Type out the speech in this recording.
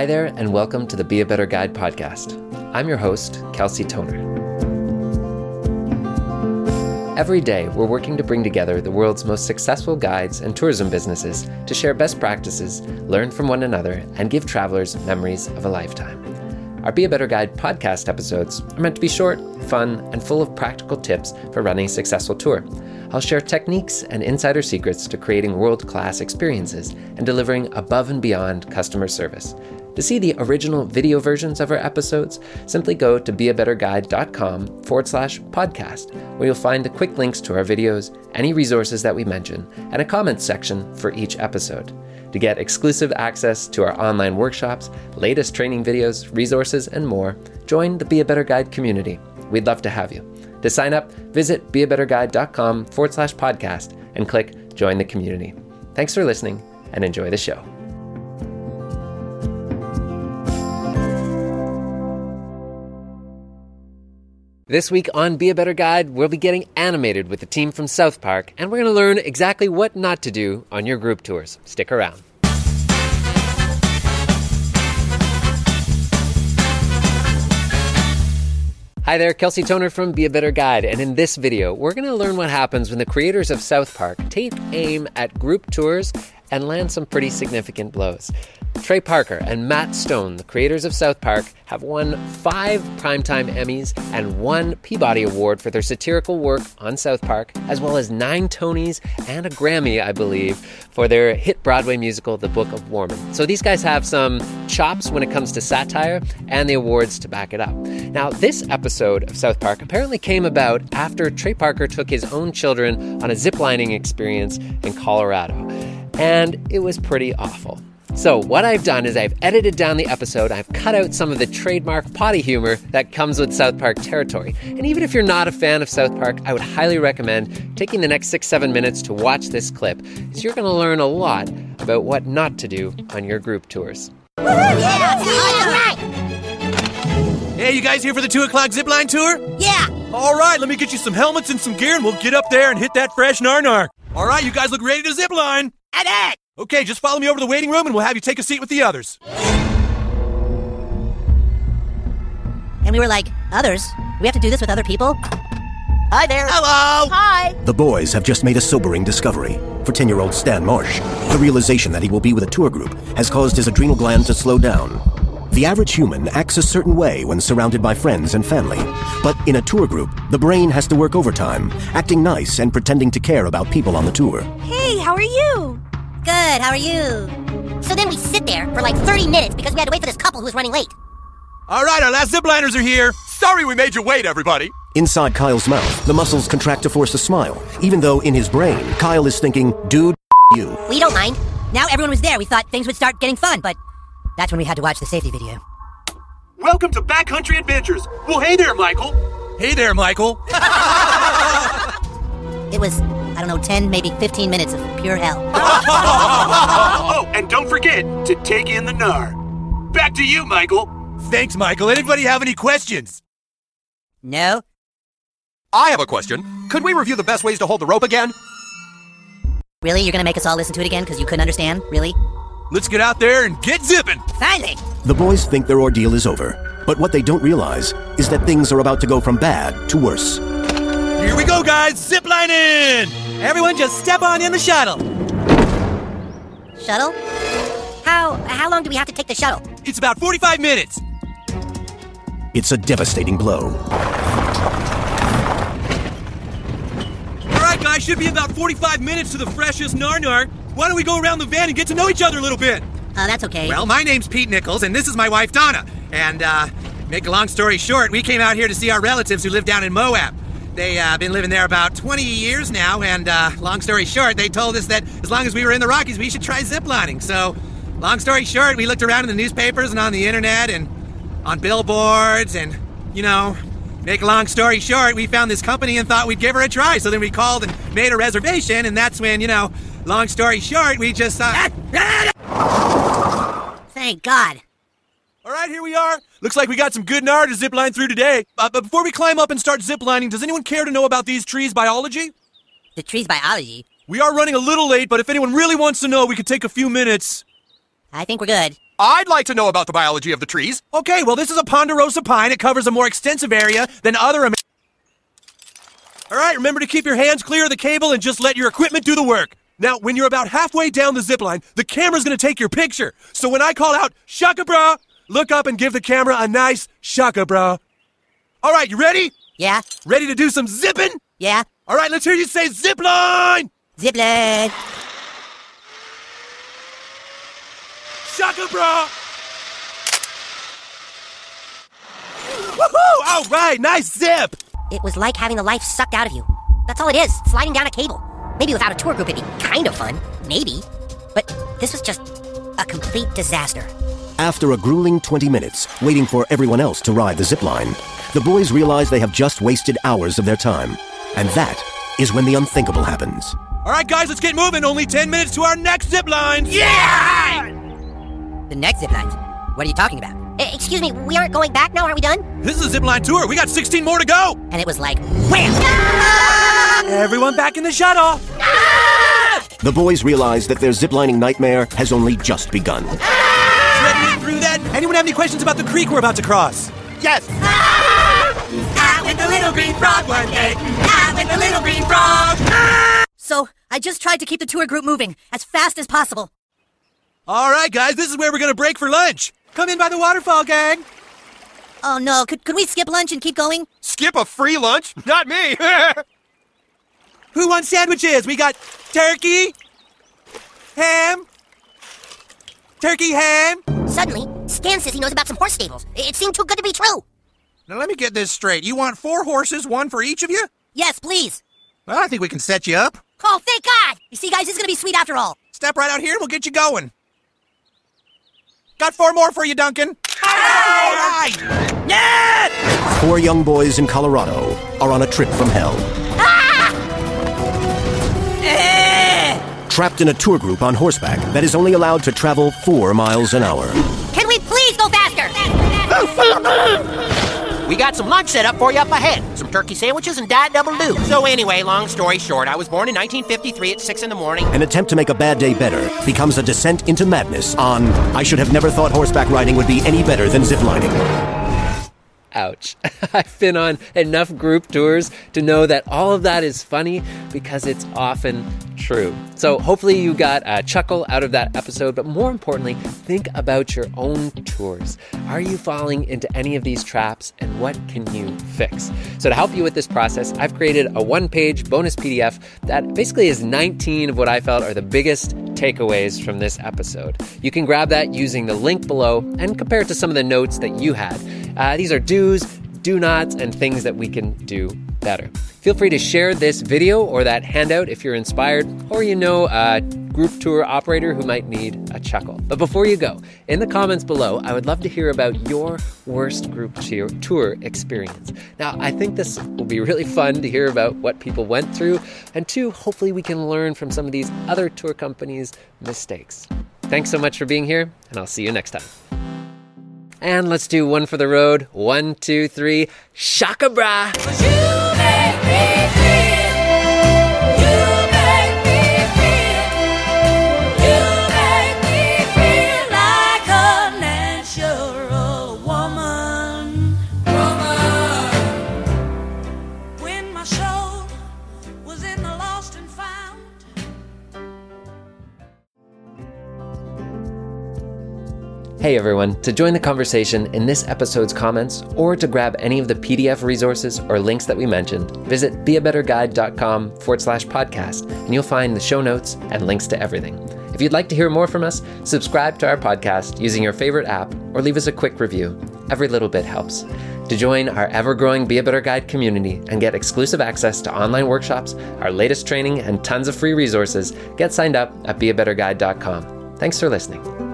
Hi there, and welcome to the Be a Better Guide podcast. I'm your host, Kelsey Tonner. Every day, we're working to bring together the world's most successful guides and tourism businesses to share best practices, learn from one another, and give travelers memories of a lifetime. Our Be a Better Guide podcast episodes are meant to be short, fun, and full of practical tips for running a successful tour. I'll share techniques and insider secrets to creating world class experiences and delivering above and beyond customer service. To see the original video versions of our episodes, simply go to beabetterguide.com forward slash podcast, where you'll find the quick links to our videos, any resources that we mention, and a comments section for each episode. To get exclusive access to our online workshops, latest training videos, resources, and more, join the Be a Better Guide community. We'd love to have you. To sign up, visit beabetterguide.com forward slash podcast and click Join the Community. Thanks for listening and enjoy the show. This week on Be a Better Guide, we'll be getting animated with the team from South Park, and we're going to learn exactly what not to do on your group tours. Stick around. Hi there, Kelsey Tonner from Be a Better Guide, and in this video, we're going to learn what happens when the creators of South Park take aim at group tours and land some pretty significant blows. Trey Parker and Matt Stone, the creators of South Park, have won five Primetime Emmys and one Peabody Award for their satirical work on South Park, as well as nine Tonys and a Grammy, I believe, for their hit Broadway musical, The Book of Mormon. So these guys have some chops when it comes to satire and the awards to back it up. Now, this episode of South Park apparently came about after Trey Parker took his own children on a ziplining experience in Colorado, and it was pretty awful. So, what I've done is I've edited down the episode, I've cut out some of the trademark potty humor that comes with South Park territory. And even if you're not a fan of South Park, I would highly recommend taking the next six, seven minutes to watch this clip, because you're going to learn a lot about what not to do on your group tours. Hey, you guys here for the 2 o'clock zipline tour? Yeah. All right, let me get you some helmets and some gear, and we'll get up there and hit that fresh narnar. All right, you guys look ready to zipline. At it. Okay, just follow me over to the waiting room, and we'll have you take a seat with the others. And we were like, others? We have to do this with other people? Hi there. Hello! Hi. The boys have just made a sobering discovery. For 10 year old Stan Marsh, the realization that he will be with a tour group has caused his adrenal gland to slow down. The average human acts a certain way when surrounded by friends and family. But in a tour group, the brain has to work overtime, acting nice and pretending to care about people on the tour. Hey, how are you? Good, how are you? So then we sit there for like 30 minutes because we had to wait for this couple who was running late. All right, our last zipliners are here. Sorry we made you wait, everybody. Inside Kyle's mouth, the muscles contract to force a smile, even though in his brain, Kyle is thinking, dude, you. We don't mind. Now everyone was there, we thought things would start getting fun, but that's when we had to watch the safety video. Welcome to Backcountry Adventures. Well, hey there, Michael. Hey there, Michael. It was, I don't know, 10, maybe 15 minutes of pure hell. Oh, and don't forget to take in the NAR. Back to you, Michael. Thanks, Michael. Anybody have any questions? No? I have a question. Could we review the best ways to hold the rope again? Really? You're gonna make us all listen to it again because you couldn't understand? Really? Let's get out there and get zipping. Finally! The boys think their ordeal is over, but what they don't realize is that things are about to go from bad to worse. Here we go, guys. Ziplining. Everyone just step on in the shuttle. Shuttle? How how long do we have to take the shuttle? It's about 45 minutes. It's a devastating blow. All right, guys, should be about 45 minutes to the freshest Narnar. Why don't we go around the van and get to know each other a little bit? Uh, that's okay. Well, my name's Pete Nichols, and this is my wife Donna. And, uh, make a long story short, we came out here to see our relatives who live down in Moab. They, uh, been living there about 20 years now, and, uh, long story short, they told us that as long as we were in the Rockies, we should try ziplining. So, long story short, we looked around in the newspapers and on the internet and on billboards, and, you know, make a long story short, we found this company and thought we'd give her a try. So then we called and made a reservation, and that's when, you know, long story short, we just, uh, Thank God. All right, here we are. Looks like we got some good Nar to zip line through today. Uh, but before we climb up and start ziplining, does anyone care to know about these trees' biology? The tree's biology. We are running a little late, but if anyone really wants to know, we could take a few minutes. I think we're good. I'd like to know about the biology of the trees. Okay, well, this is a ponderosa pine. It covers a more extensive area than other. Am- All right, remember to keep your hands clear of the cable and just let your equipment do the work. Now, when you're about halfway down the zip line, the camera's gonna take your picture. So when I call out, Shaka bra, look up and give the camera a nice Shaka bra. All right, you ready? Yeah, Ready to do some zipping? yeah. All right, let's hear you say zip line! Zipline. Shaka bra! Woohoo! All right, nice zip! It was like having the life sucked out of you. That's all it is, sliding down a cable. Maybe without a tour group it'd be kind of fun. Maybe. But this was just a complete disaster. After a grueling 20 minutes waiting for everyone else to ride the zip line, the boys realize they have just wasted hours of their time. And that is when the unthinkable happens. All right, guys, let's get moving. Only 10 minutes to our next zip line. Yeah! The next zip lines? What are you talking about? E, excuse me, we aren't going back now, aren't we done? This is a zip line tour. We got 16 more to go. And it was like, wham! Everyone back in the shuttle. The boys realize that their ziplining nightmare has only just begun. Ready through that? Anyone have any questions about the creek we're about to cross? Yes. I went the little green frog one day. I went the little green frog. So, I just tried to keep the tour group moving as fast as possible. All right, guys, this is where we're going to break for lunch. Come in by the waterfall, gang. Oh no, could, could we skip lunch and keep going? Skip a free lunch? Not me. Who wants sandwiches? We got turkey, ham, turkey ham. Suddenly, Stan says he knows about some horse stables. It it seemed too good to be true. Now let me get this straight. You want four horses, one for each of you? Yes, please. Well, I think we can set you up. Oh, thank God! You see, guys, this is gonna be sweet after all. Step right out here and we'll get you going. Got four more for you, Duncan. Four young boys in Colorado are on a trip from hell. Ah! Eh! Trapped in a tour group on horseback that is only allowed to travel four miles an hour. Can we please go faster? We got some lunch set up for you up ahead. Some turkey sandwiches and Diet Double Do. So anyway, long story short, I was born in 1953 at 6 in the morning. An attempt to make a bad day better becomes a descent into madness on I should have never thought horseback riding would be any better than ziplining. Ouch. I've been on enough group tours to know that all of that is funny because it's often true. So hopefully you got a chuckle out of that episode, but more importantly, think about your own tours. Are you falling into any of these traps and what can you fix? So to help you with this process, I've created a one-page bonus PDF that basically is 19 of what I felt are the biggest takeaways from this episode. You can grab that using the link below and compare it to some of the notes that you had. Uh, these are do's, do nots, and things that we can do better. Feel free to share this video or that handout if you're inspired or you know a group tour operator who might need a chuckle. But before you go, in the comments below, I would love to hear about your worst group tour, experience. Now, I think this will be really fun to hear about what people went through, and two, hopefully we can learn from some of these other tour companies' mistakes. Thanks so much for being here, and I'll see you next time. And let's do one for the road. One, two, three. Shaka bra. Hey everyone, to join the conversation in this episode's comments or to grab any of the PDF resources or links that we mentioned, visit beabetterguide.com forward slash podcast and you'll find the show notes and links to everything. If you'd like to hear more from us, subscribe to our podcast using your favorite app or leave us a quick review. Every little bit helps. To join our ever growing Be a Better Guide community and get exclusive access to online workshops, our latest training, and tons of free resources, get signed up at beabetterguide.com. Thanks for listening.